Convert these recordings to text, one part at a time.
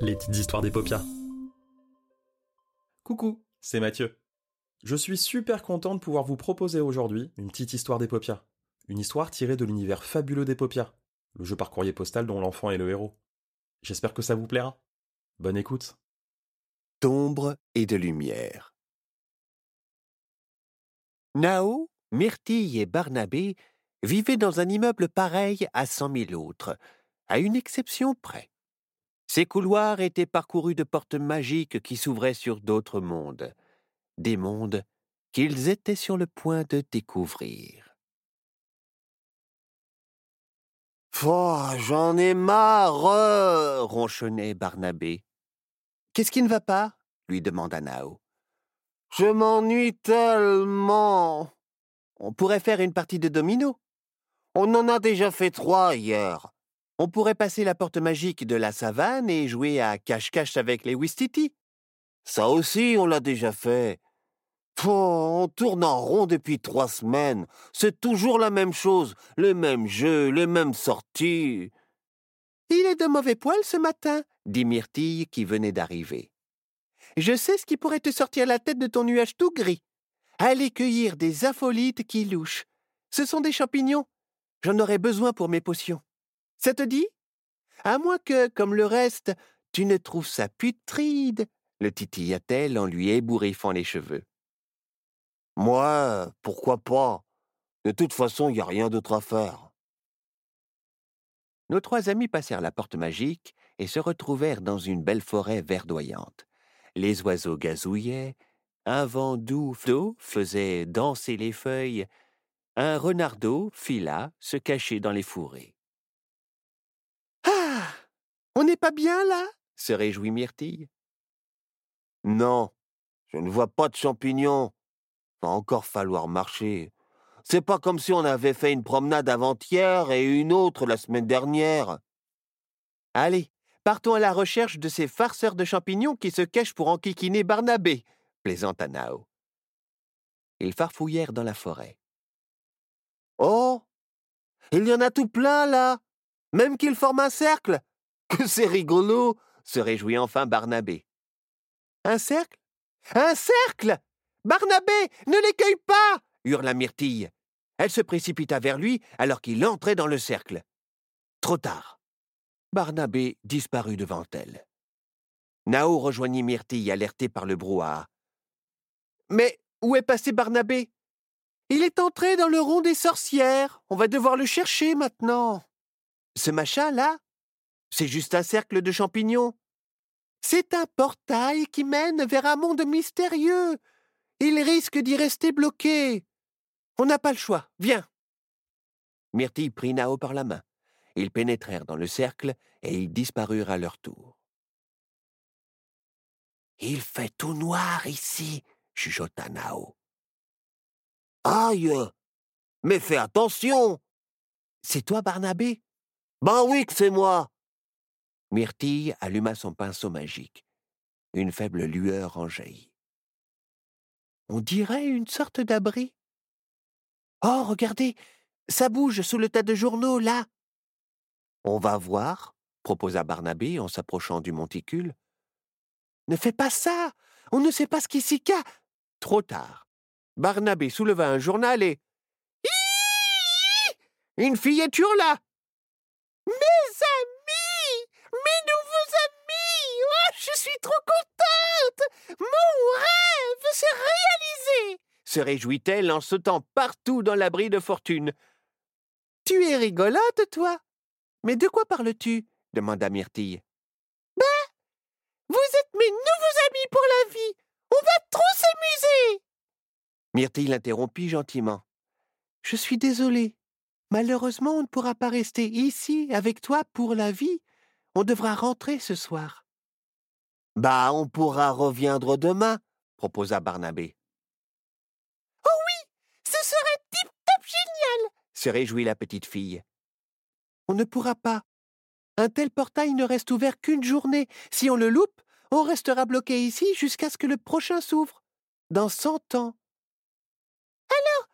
Les petites histoires des paupières. Coucou, c'est Mathieu. Je suis super content de pouvoir vous proposer aujourd'hui une petite histoire des paupières. Une histoire tirée de l'univers fabuleux des paupières, le jeu par courrier postal dont l'enfant est le héros. J'espère que ça vous plaira. Bonne écoute. D'ombre et de lumière. Nao, Myrtille et Barnabé vivaient dans un immeuble pareil à cent mille autres, à une exception près. Ces couloirs étaient parcourus de portes magiques qui s'ouvraient sur d'autres mondes, des mondes qu'ils étaient sur le point de découvrir. j'en ai marre, ronchonnait Barnabé. Qu'est-ce qui ne va pas? lui demanda Nao. Je m'ennuie tellement. On pourrait faire une partie de domino. On en a déjà fait trois hier. On pourrait passer la porte magique de la savane et jouer à cache-cache avec les Wistiti. Ça aussi, on l'a déjà fait. on tourne en rond depuis trois semaines. C'est toujours la même chose, le même jeu, les mêmes sorties. Il est de mauvais poil ce matin, dit Myrtille qui venait d'arriver. Je sais ce qui pourrait te sortir la tête de ton nuage tout gris. Allez cueillir des apholites qui louchent. Ce sont des champignons. J'en aurais besoin pour mes potions. Ça te dit? À moins que, comme le reste, tu ne trouves ça putride, le titilla-t-elle en lui ébouriffant les cheveux. Moi, pourquoi pas? De toute façon, il n'y a rien d'autre à faire. Nos trois amis passèrent la porte magique et se retrouvèrent dans une belle forêt verdoyante. Les oiseaux gazouillaient, un vent doux flot faisait danser les feuilles, un renardeau fila se cacher dans les fourrés. On n'est pas bien là? se réjouit Myrtille. Non, je ne vois pas de champignons. Va encore falloir marcher. C'est pas comme si on avait fait une promenade avant-hier et une autre la semaine dernière. Allez, partons à la recherche de ces farceurs de champignons qui se cachent pour enquiquiner Barnabé, plaisanta Nao. Ils farfouillèrent dans la forêt. Oh Il y en a tout plein là Même qu'ils forment un cercle que c'est rigolo se réjouit enfin Barnabé. Un cercle? Un cercle Barnabé, ne l'écueille pas hurla Myrtille. Elle se précipita vers lui alors qu'il entrait dans le cercle. Trop tard. Barnabé disparut devant elle. Nao rejoignit Myrtille, alerté par le brouhaha. Mais où est passé Barnabé? Il est entré dans le rond des sorcières. On va devoir le chercher maintenant. Ce machin-là? C'est juste un cercle de champignons. C'est un portail qui mène vers un monde mystérieux. Il risque d'y rester bloqué. On n'a pas le choix. Viens. Myrtille prit Nao par la main. Ils pénétrèrent dans le cercle et ils disparurent à leur tour. Il fait tout noir ici, chuchota Nao. Aïe Mais fais attention C'est toi, Barnabé Ben oui que c'est moi Myrtille alluma son pinceau magique. Une faible lueur en jaillit. On dirait une sorte d'abri. Oh, regardez, ça bouge sous le tas de journaux, là. On va voir, proposa Barnabé en s'approchant du monticule. Ne fais pas ça. On ne sait pas ce qui s'y cache. Trop tard. Barnabé souleva un journal et. Une fillette là Mes mes nouveaux amis oh, Je suis trop contente Mon rêve s'est réalisé se réjouit-elle en sautant partout dans l'abri de fortune. Tu es rigolote, toi Mais de quoi parles-tu? demanda Myrtille. Ben, vous êtes mes nouveaux amis pour la vie On va trop s'amuser Myrtille l'interrompit gentiment. Je suis désolée. Malheureusement, on ne pourra pas rester ici avec toi pour la vie. On devra rentrer ce soir. Bah, on pourra reviendre demain, proposa Barnabé. Oh oui, ce serait tip-top génial, se réjouit la petite fille. On ne pourra pas. Un tel portail ne reste ouvert qu'une journée. Si on le loupe, on restera bloqué ici jusqu'à ce que le prochain s'ouvre. Dans cent ans. Alors,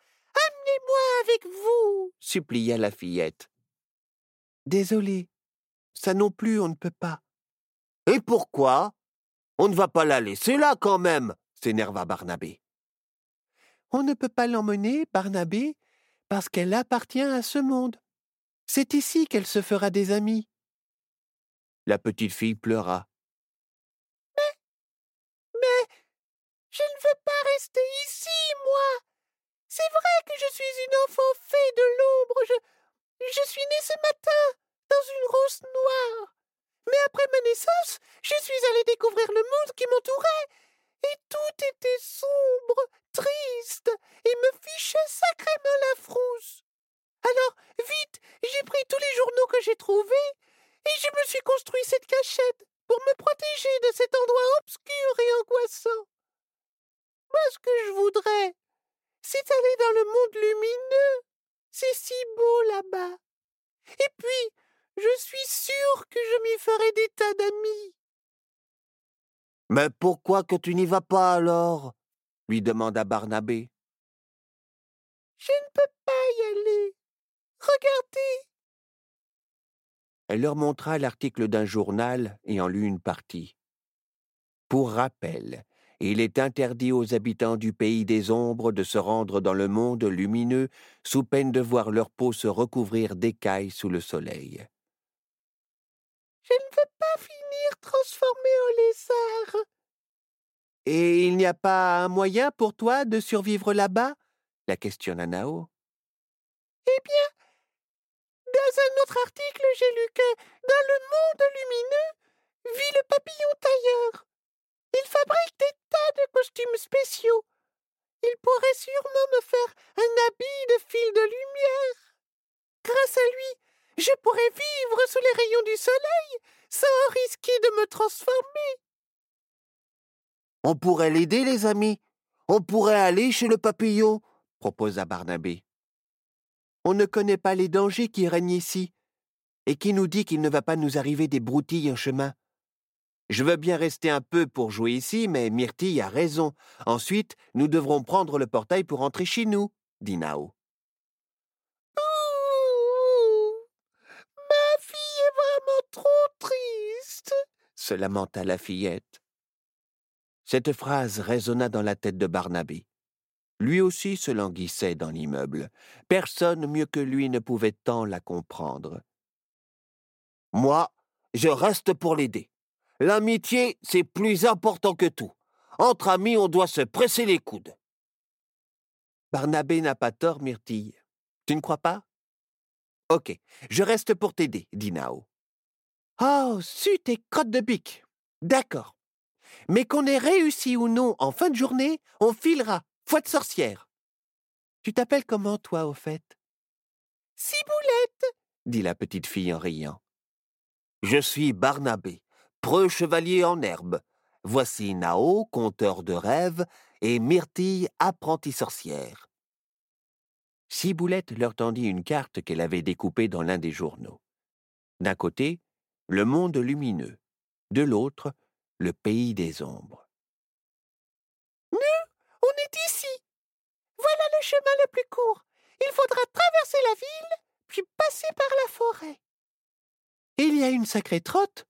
amenez-moi avec vous, supplia la fillette. Désolée, Ça non plus, on ne peut pas. Et pourquoi? On ne va pas la laisser là quand même, s'énerva Barnabé. On ne peut pas l'emmener, Barnabé, parce qu'elle appartient à ce monde. C'est ici qu'elle se fera des amis. La petite fille pleura. Mais, mais, je ne veux pas rester ici, moi. C'est vrai que je suis une enfant fée de l'ombre. Je, je suis née ce matin dans une rose noire. Mais après ma naissance, je suis allée découvrir le monde qui m'entourait. Et tout était sombre, fichait sacrément la frousse. Alors, vite, j'ai pris tous les journaux que j'ai trouvés, et je me suis construit cette cachette pour me protéger de cet endroit obscur et angoissant. Moi, ce que je voudrais, c'est aller dans le monde lumineux. C'est si beau là-bas. Et puis, je suis sûre que je m'y ferai des tas d'amis. Mais pourquoi que tu n'y vas pas alors? lui demanda Barnabé. Je ne peux pas y aller. Regardez. Elle leur montra l'article d'un journal et en lut une partie. Pour rappel, il est interdit aux habitants du pays des ombres de se rendre dans le monde lumineux sous peine de voir leur peau se recouvrir d'écailles sous le soleil. Je ne veux pas finir transformé en lézard. Et il n'y a pas un moyen pour toi de survivre là-bas? La questionna Nao. Eh bien, dans un autre article, j'ai lu que, dans le monde lumineux, vit le papillon tailleur. Il fabrique des tas de costumes spéciaux. Il pourrait sûrement me faire un habit de fil de lumière. Grâce à lui, je pourrais vivre sous les rayons du soleil sans risquer de me transformer. On pourrait l'aider, les amis. On pourrait aller chez le papillon, proposa Barnabé. On ne connaît pas les dangers qui règnent ici. Et qui nous dit qu'il ne va pas nous arriver des broutilles en chemin je veux bien rester un peu pour jouer ici, mais Myrtille a raison. Ensuite, nous devrons prendre le portail pour entrer chez nous, dit Nao. ma fille est vraiment trop triste, se lamenta la fillette. Cette phrase résonna dans la tête de Barnabé. Lui aussi se languissait dans l'immeuble. Personne mieux que lui ne pouvait tant la comprendre. Moi, je reste pour l'aider. L'amitié, c'est plus important que tout. Entre amis, on doit se presser les coudes. Barnabé n'a pas tort, Myrtille. Tu ne crois pas? Ok, je reste pour t'aider, dit Nao. Oh, su tes crottes de bique. D'accord. Mais qu'on ait réussi ou non en fin de journée, on filera, foi de sorcière. Tu t'appelles comment, toi, au fait? Ciboulette, dit la petite fille en riant. Je suis Barnabé, preux chevalier en herbe. Voici Nao, conteur de rêves, et Myrtille, apprentie sorcière. Ciboulette leur tendit une carte qu'elle avait découpée dans l'un des journaux. D'un côté, le monde lumineux, de l'autre, le pays des ombres. Nous, on est ici. Voilà chemin le plus court. Il faudra traverser la ville, puis passer par la forêt. Il y a une sacrée trotte,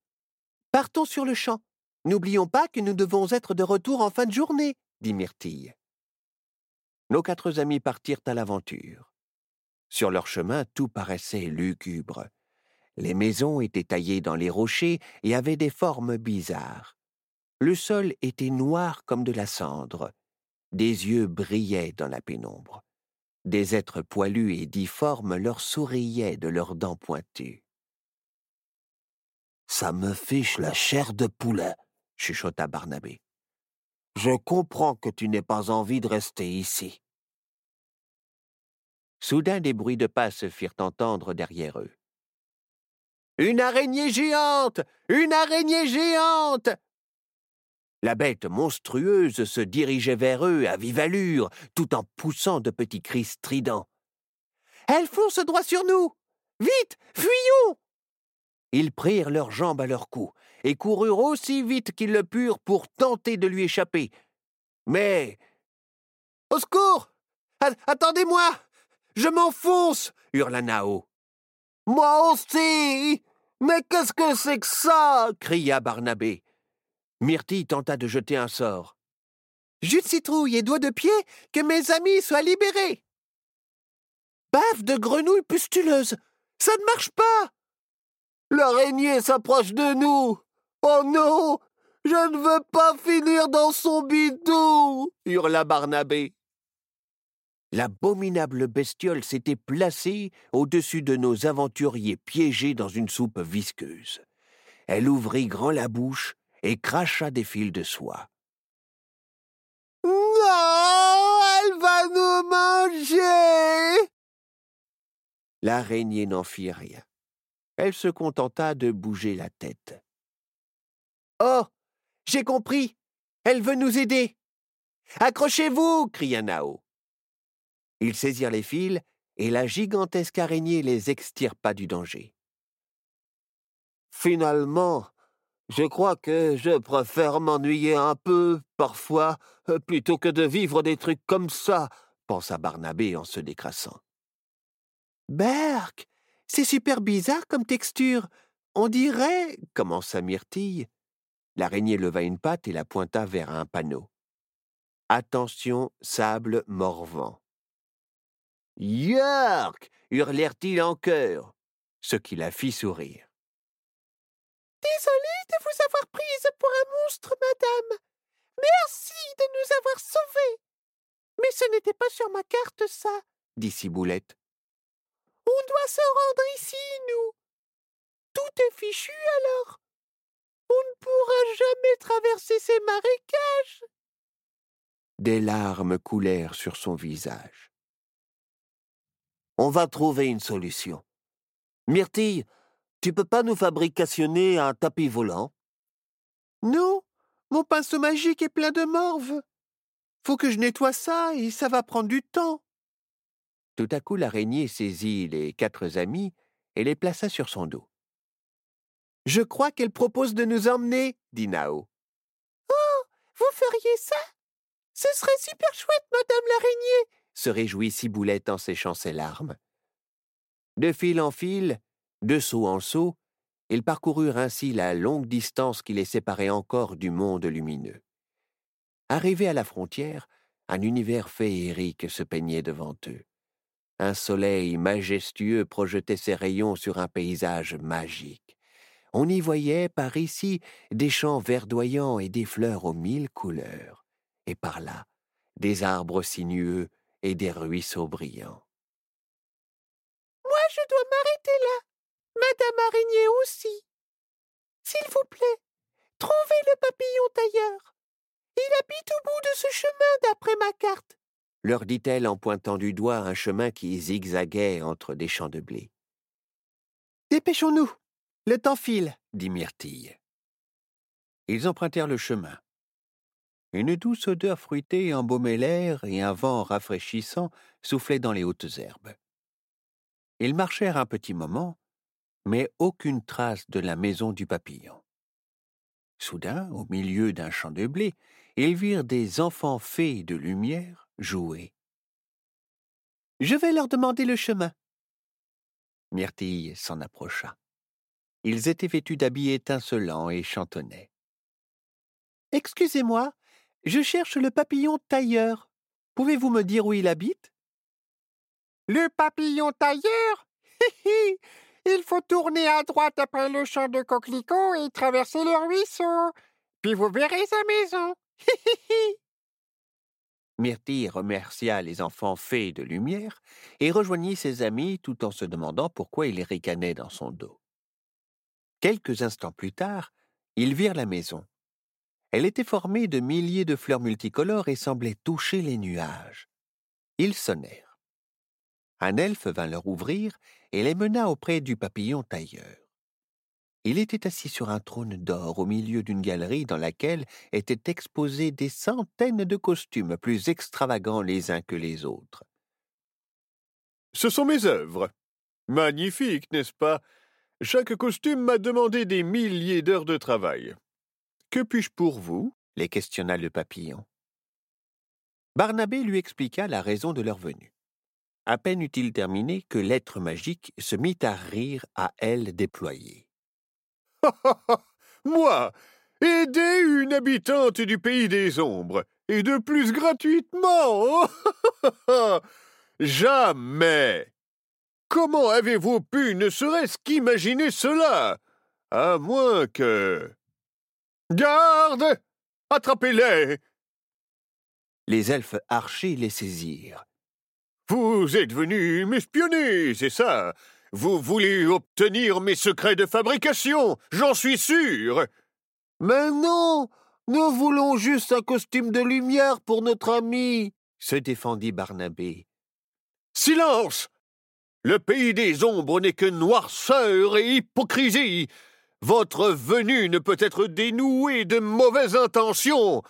Partons sur le champ. N'oublions pas que nous devons être de retour en fin de journée, dit Myrtille. Nos quatre amis partirent à l'aventure. Sur leur chemin, tout paraissait lugubre. Les maisons étaient taillées dans les rochers et avaient des formes bizarres. Le sol était noir comme de la cendre. Des yeux brillaient dans la pénombre. Des êtres poilus et difformes leur souriaient de leurs dents pointues. Ça me fiche la chair de poulet, chuchota Barnabé. Je comprends que tu n'aies pas envie de rester ici. Soudain des bruits de pas se firent entendre derrière eux. Une araignée géante. Une araignée géante. La bête monstrueuse se dirigeait vers eux à vive allure, tout en poussant de petits cris stridents. Elle fonce droit sur nous. Vite, fuyons. Ils prirent leurs jambes à leur cou et coururent aussi vite qu'ils le purent pour tenter de lui échapper. Mais. Au secours Attendez-moi Je m'enfonce hurla Nao. Moi aussi Mais qu'est-ce que c'est que ça cria Barnabé. Myrtille tenta de jeter un sort. Jus de citrouille et doigts de pied, que mes amis soient libérés. Bave de grenouille pustuleuse, ça ne marche pas. L'araignée s'approche de nous. Oh non, je ne veux pas finir dans son bidou hurla Barnabé. L'abominable bestiole s'était placée au-dessus de nos aventuriers piégés dans une soupe visqueuse. Elle ouvrit grand la bouche et cracha des fils de soie. Non, elle va nous manger L'araignée n'en fit rien. Elle se contenta de bouger la tête. Oh j'ai compris. Elle veut nous aider. Accrochez-vous cria Nao. Ils saisirent les fils et la gigantesque araignée les extirpa du danger. Finalement, je crois que je préfère m'ennuyer un peu, parfois, euh, plutôt que de vivre des trucs comme ça, pensa Barnabé en se décrassant. Berk, c'est super bizarre comme texture. On dirait, commença Myrtille. L'araignée leva une patte et la pointa vers un panneau. Attention, sable morvant. Yark hurlèrent-ils en chœur, ce qui la fit sourire. Désolé de vous avoir prise pour un monstre, madame. Merci de nous avoir sauvés. Mais ce n'était pas sur ma carte, ça, dit Ciboulette. On doit se rendre ici, nous. Tout est fichu alors. On ne pourra jamais traverser ces marécages. Des larmes coulèrent sur son visage. On va trouver une solution. Myrtille, tu peux pas nous fabricationner un tapis volant? Non, mon pinceau magique est plein de morve. Faut que je nettoie ça et ça va prendre du temps. Tout à coup, l'araignée saisit les quatre amis et les plaça sur son dos. Je crois qu'elle propose de nous emmener, dit Nao. Oh, vous feriez ça? Ce serait super chouette, madame l'araignée se réjouit Ciboulette en séchant ses larmes. De fil en fil, de saut en saut, ils parcoururent ainsi la longue distance qui les séparait encore du monde lumineux. Arrivés à la frontière, un univers féerique se peignait devant eux. Un soleil majestueux projetait ses rayons sur un paysage magique. On y voyait par ici des champs verdoyants et des fleurs aux mille couleurs, et par là des arbres sinueux et des ruisseaux brillants. Moi, je dois m'arrêter là. Madame Araignée aussi. S'il vous plaît, trouvez le papillon tailleur. Il habite au bout de ce chemin d'après ma carte, leur dit-elle en pointant du doigt un chemin qui zigzaguait entre des champs de blé. Dépêchons-nous. Le temps file, dit Myrtille. Ils empruntèrent le chemin. Une douce odeur fruitée embaumait l'air et un vent rafraîchissant soufflait dans les hautes herbes. Ils marchèrent un petit moment, mais aucune trace de la maison du papillon. Soudain, au milieu d'un champ de blé, ils virent des enfants fées de lumière jouer. Je vais leur demander le chemin. Myrtille s'en approcha. Ils étaient vêtus d'habits étincelants et chantonnaient. Excusez-moi, je cherche le papillon tailleur. Pouvez-vous me dire où il habite Le papillon tailleur? Il faut tourner à droite après le champ de coquelicots et traverser le ruisseau. Puis vous verrez sa maison. Myrtille remercia les enfants faits de lumière et rejoignit ses amis tout en se demandant pourquoi il ricanait dans son dos. Quelques instants plus tard, ils virent la maison. Elle était formée de milliers de fleurs multicolores et semblait toucher les nuages. Ils sonnèrent. Un elfe vint leur ouvrir et les mena auprès du papillon tailleur. Il était assis sur un trône d'or au milieu d'une galerie dans laquelle étaient exposés des centaines de costumes plus extravagants les uns que les autres. Ce sont mes œuvres. Magnifiques, n'est-ce pas? Chaque costume m'a demandé des milliers d'heures de travail. Que puis-je pour vous? les questionna le papillon. Barnabé lui expliqua la raison de leur venue. À peine eut-il terminé que l'être magique se mit à rire à ailes déployées. Moi, aider une habitante du pays des ombres, et de plus gratuitement. Jamais. Comment avez-vous pu ne serait-ce qu'imaginer cela? À moins que... Garde Attrapez-les Les elfes archers les saisirent. Vous êtes venus m'espionner, c'est ça? Vous voulez obtenir mes secrets de fabrication, j'en suis sûr Mais non Nous voulons juste un costume de lumière pour notre ami se défendit Barnabé. Silence Le pays des ombres n'est que noirceur et hypocrisie. Votre venue ne peut être dénouée de mauvaises intentions.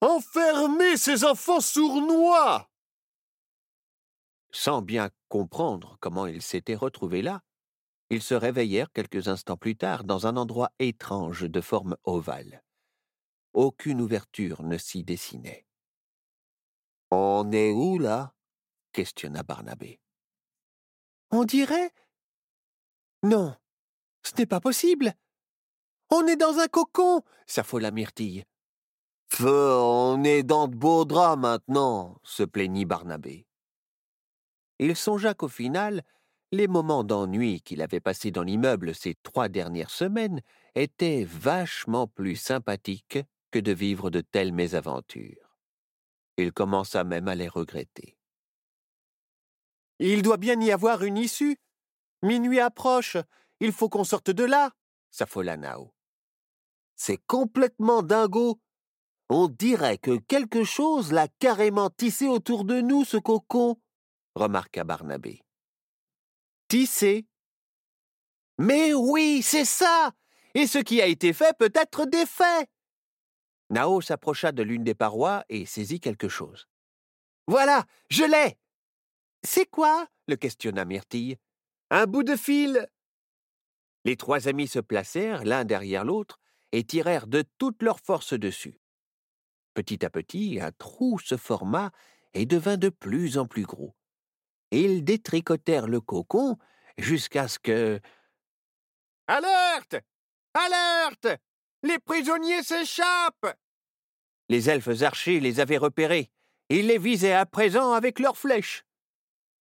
Enfermez ces enfants sournois Sans bien comprendre comment ils s'étaient retrouvés là, ils se réveillèrent quelques instants plus tard dans un endroit étrange de forme ovale. Aucune ouverture ne s'y dessinait. On est où là? questionna Barnabé. On dirait. Non, ce n'est pas possible. On est dans un cocon, s'affola Myrtille. Feu, on est dans de beaux draps maintenant, se plaignit Barnabé. Il songea qu'au final, les moments d'ennui qu'il avait passés dans l'immeuble ces trois dernières semaines étaient vachement plus sympathiques que de vivre de telles mésaventures. Il commença même à les regretter. Il doit bien y avoir une issue. Minuit approche, il faut qu'on sorte de là, s'affola Nao. C'est complètement dingo. On dirait que quelque chose l'a carrément tissé autour de nous, ce cocon, remarqua Barnabé. Tissé Mais oui, c'est ça Et ce qui a été fait peut être défait Nao s'approcha de l'une des parois et saisit quelque chose. Voilà, je l'ai C'est quoi? le questionna Myrtille. Un bout de fil Les trois amis se placèrent l'un derrière l'autre et tirèrent de toute leur force dessus. Petit à petit, un trou se forma et devint de plus en plus gros. Ils détricotèrent le cocon jusqu'à ce que. Alerte Alerte Les prisonniers s'échappent Les elfes archers les avaient repérés. Ils les visaient à présent avec leurs flèches.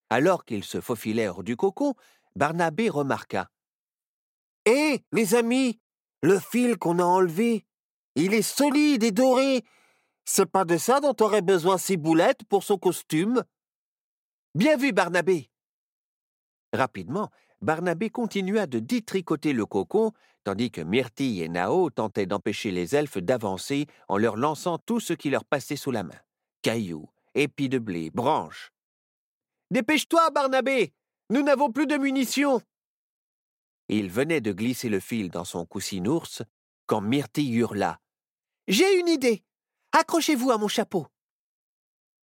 Alors qu'ils se faufilèrent du cocon, Barnabé remarqua. Hé, les amis, le fil qu'on a enlevé, il est solide et doré. C'est pas de ça dont aurait besoin Ciboulette pour son costume. Bien vu, Barnabé. Rapidement, Barnabé continua de détricoter le cocon, tandis que Myrtille et Nao tentaient d'empêcher les elfes d'avancer en leur lançant tout ce qui leur passait sous la main cailloux, épis de blé, branches. Dépêche-toi, Barnabé Nous n'avons plus de munitions Il venait de glisser le fil dans son coussinours quand Myrtille hurla. J'ai une idée Accrochez-vous à mon chapeau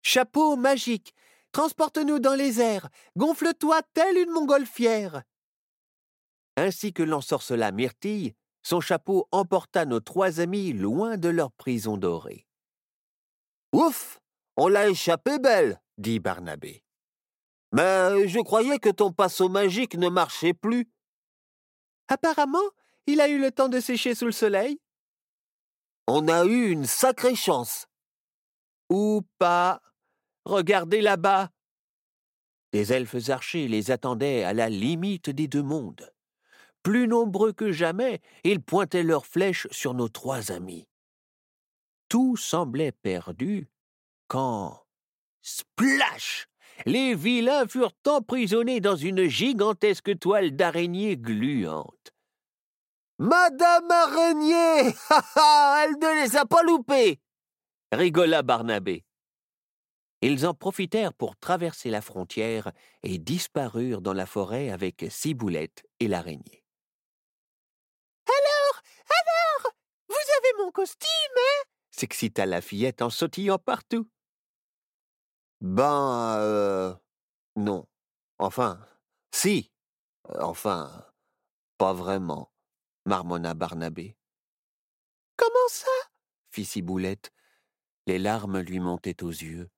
Chapeau magique Transporte-nous dans les airs Gonfle-toi telle une montgolfière Ainsi que l'ensorcela Myrtille, son chapeau emporta nos trois amis loin de leur prison dorée. Ouf On l'a échappé belle, dit Barnabé. Mais je croyais que ton pinceau magique ne marchait plus. Apparemment, il a eu le temps de sécher sous le soleil. On a eu une sacrée chance. Ou pas. Regardez là-bas. Des elfes archers les attendaient à la limite des deux mondes. Plus nombreux que jamais, ils pointaient leurs flèches sur nos trois amis. Tout semblait perdu quand. Splash Les vilains furent emprisonnés dans une gigantesque toile d'araignée gluante. Madame Araignée Elle ne les a pas loupés rigola Barnabé. Ils en profitèrent pour traverser la frontière et disparurent dans la forêt avec Ciboulette et l'araignée. Alors Alors Vous avez mon costume, hein? s'excita la fillette en sautillant partout. Ben, euh, non. Enfin, si. Enfin, pas vraiment, marmonna Barnabé. Comment ça? fit Ciboulette. Les larmes lui montaient aux yeux.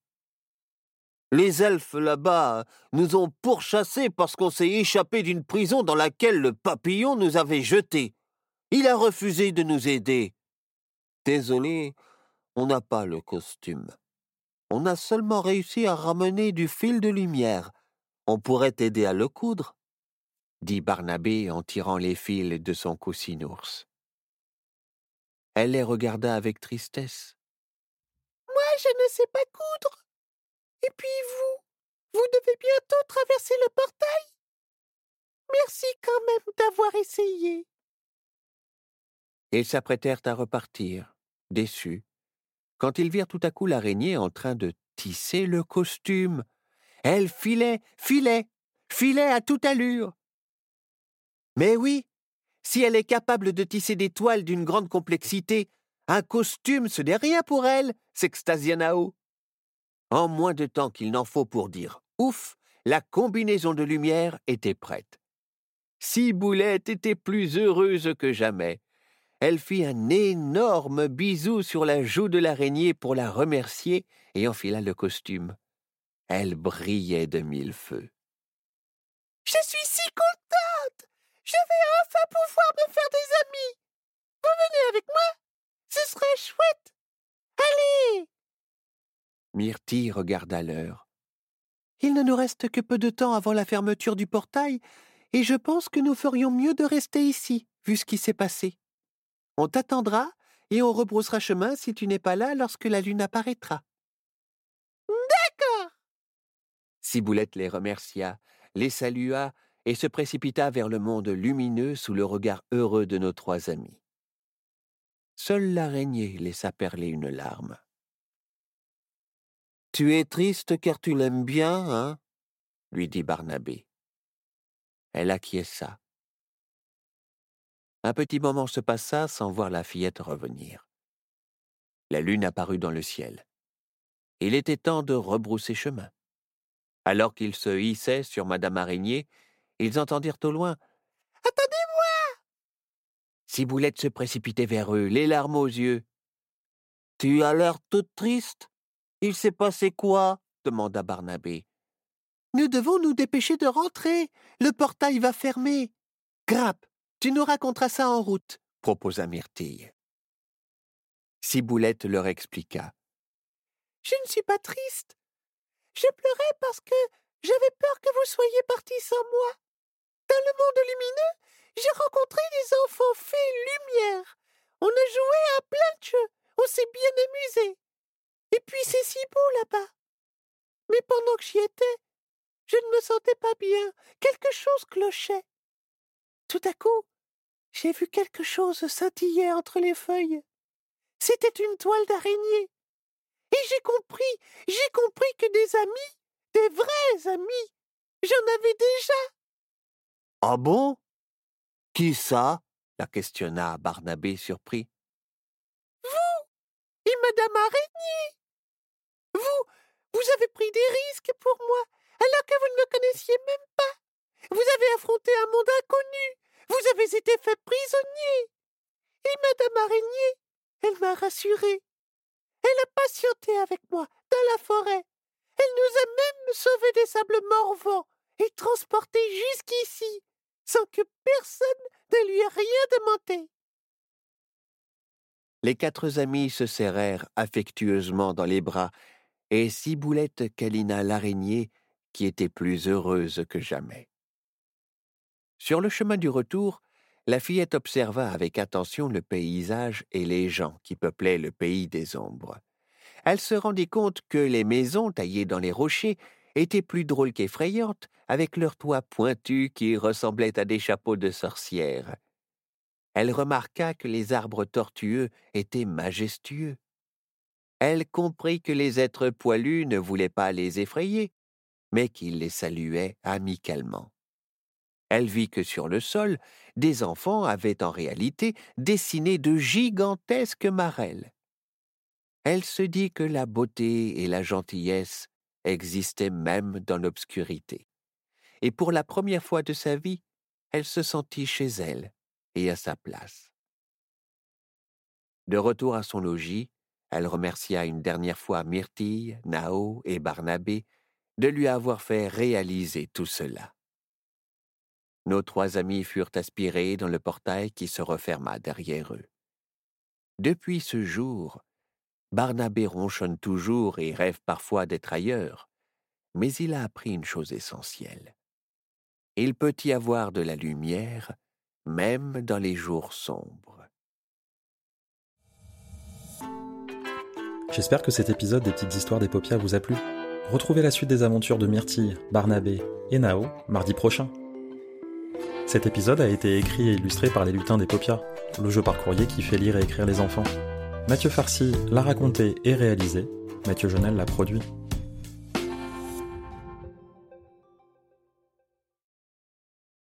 Les elfes là-bas nous ont pourchassés parce qu'on s'est échappé d'une prison dans laquelle le papillon nous avait jetés. Il a refusé de nous aider. Désolé, on n'a pas le costume. On a seulement réussi à ramener du fil de lumière. On pourrait t'aider à le coudre, dit Barnabé en tirant les fils de son coussinours. Elle les regarda avec tristesse. Moi, je ne sais pas coudre. Et puis vous, vous devez bientôt traverser le portail. Merci quand même d'avoir essayé. Ils s'apprêtèrent à repartir, déçus, quand ils virent tout à coup l'araignée en train de tisser le costume. Elle filait, filait, filait à toute allure. Mais oui, si elle est capable de tisser des toiles d'une grande complexité, un costume, ce n'est rien pour elle, s'extasia Nao. En moins de temps qu'il n'en faut pour dire ouf, la combinaison de lumière était prête. Ciboulette était plus heureuse que jamais. Elle fit un énorme bisou sur la joue de l'araignée pour la remercier et enfila le costume. Elle brillait de mille feux. Je suis si contente Je vais enfin pouvoir me faire des amis Vous venez avec moi? Ce serait chouette Allez Myrtille regarda l'heure. Il ne nous reste que peu de temps avant la fermeture du portail, et je pense que nous ferions mieux de rester ici, vu ce qui s'est passé. On t'attendra et on rebroussera chemin si tu n'es pas là lorsque la lune apparaîtra. D'accord. Ciboulette les remercia, les salua et se précipita vers le monde lumineux sous le regard heureux de nos trois amis. Seule l'araignée laissa perler une larme. Tu es triste car tu l'aimes bien, hein? lui dit Barnabé. Elle acquiesça. Un petit moment se passa sans voir la fillette revenir. La lune apparut dans le ciel. Il était temps de rebrousser chemin. Alors qu'ils se hissaient sur Madame Araignée, ils entendirent au loin Attendez-moi Ciboulette se précipitait vers eux, les larmes aux yeux. Tu as l'air toute triste. Il s'est passé quoi? demanda Barnabé. Nous devons nous dépêcher de rentrer. Le portail va fermer. Grappe, tu nous raconteras ça en route, proposa Myrtille. Ciboulette leur expliqua. Je ne suis pas triste. Je pleurais parce que j'avais peur que vous soyez partis sans moi. Dans le monde lumineux, j'ai rencontré des enfants faits lumière. On a joué à plein de jeux. On s'est bien amusé. Et puis c'est si beau là-bas. Mais pendant que j'y étais, je ne me sentais pas bien. Quelque chose clochait. Tout à coup, j'ai vu quelque chose scintiller entre les feuilles. C'était une toile d'araignée. Et j'ai compris, j'ai compris que des amis, des vrais amis, j'en avais déjà. Ah bon? Qui ça? la questionna Barnabé surpris. Vous et Madame Araignée. Vous, vous avez pris des risques pour moi, alors que vous ne me connaissiez même pas. Vous avez affronté un monde inconnu, vous avez été fait prisonnier. Et Madame Araignée, elle m'a rassuré. Elle a patienté avec moi dans la forêt. Elle nous a même sauvés des sables morvants et transportés jusqu'ici, sans que personne ne lui ait rien demandé. Les quatre amis se serrèrent affectueusement dans les bras, et Ciboulette câlina l'araignée, qui était plus heureuse que jamais? Sur le chemin du retour, la fillette observa avec attention le paysage et les gens qui peuplaient le pays des ombres. Elle se rendit compte que les maisons taillées dans les rochers étaient plus drôles qu'effrayantes, avec leurs toits pointus qui ressemblaient à des chapeaux de sorcières. Elle remarqua que les arbres tortueux étaient majestueux. Elle comprit que les êtres poilus ne voulaient pas les effrayer, mais qu'ils les saluaient amicalement. Elle vit que sur le sol, des enfants avaient en réalité dessiné de gigantesques marelles. Elle se dit que la beauté et la gentillesse existaient même dans l'obscurité. Et pour la première fois de sa vie, elle se sentit chez elle et à sa place. De retour à son logis, elle remercia une dernière fois Myrtille, Nao et Barnabé de lui avoir fait réaliser tout cela. Nos trois amis furent aspirés dans le portail qui se referma derrière eux. Depuis ce jour, Barnabé ronchonne toujours et rêve parfois d'être ailleurs, mais il a appris une chose essentielle. Il peut y avoir de la lumière même dans les jours sombres. J'espère que cet épisode des petites histoires des paupières vous a plu. Retrouvez la suite des aventures de Myrtille, Barnabé et Nao mardi prochain. Cet épisode a été écrit et illustré par les lutins des paupières, le jeu par courrier qui fait lire et écrire les enfants. Mathieu Farcy l'a raconté et réalisé, Mathieu Jonel l'a produit.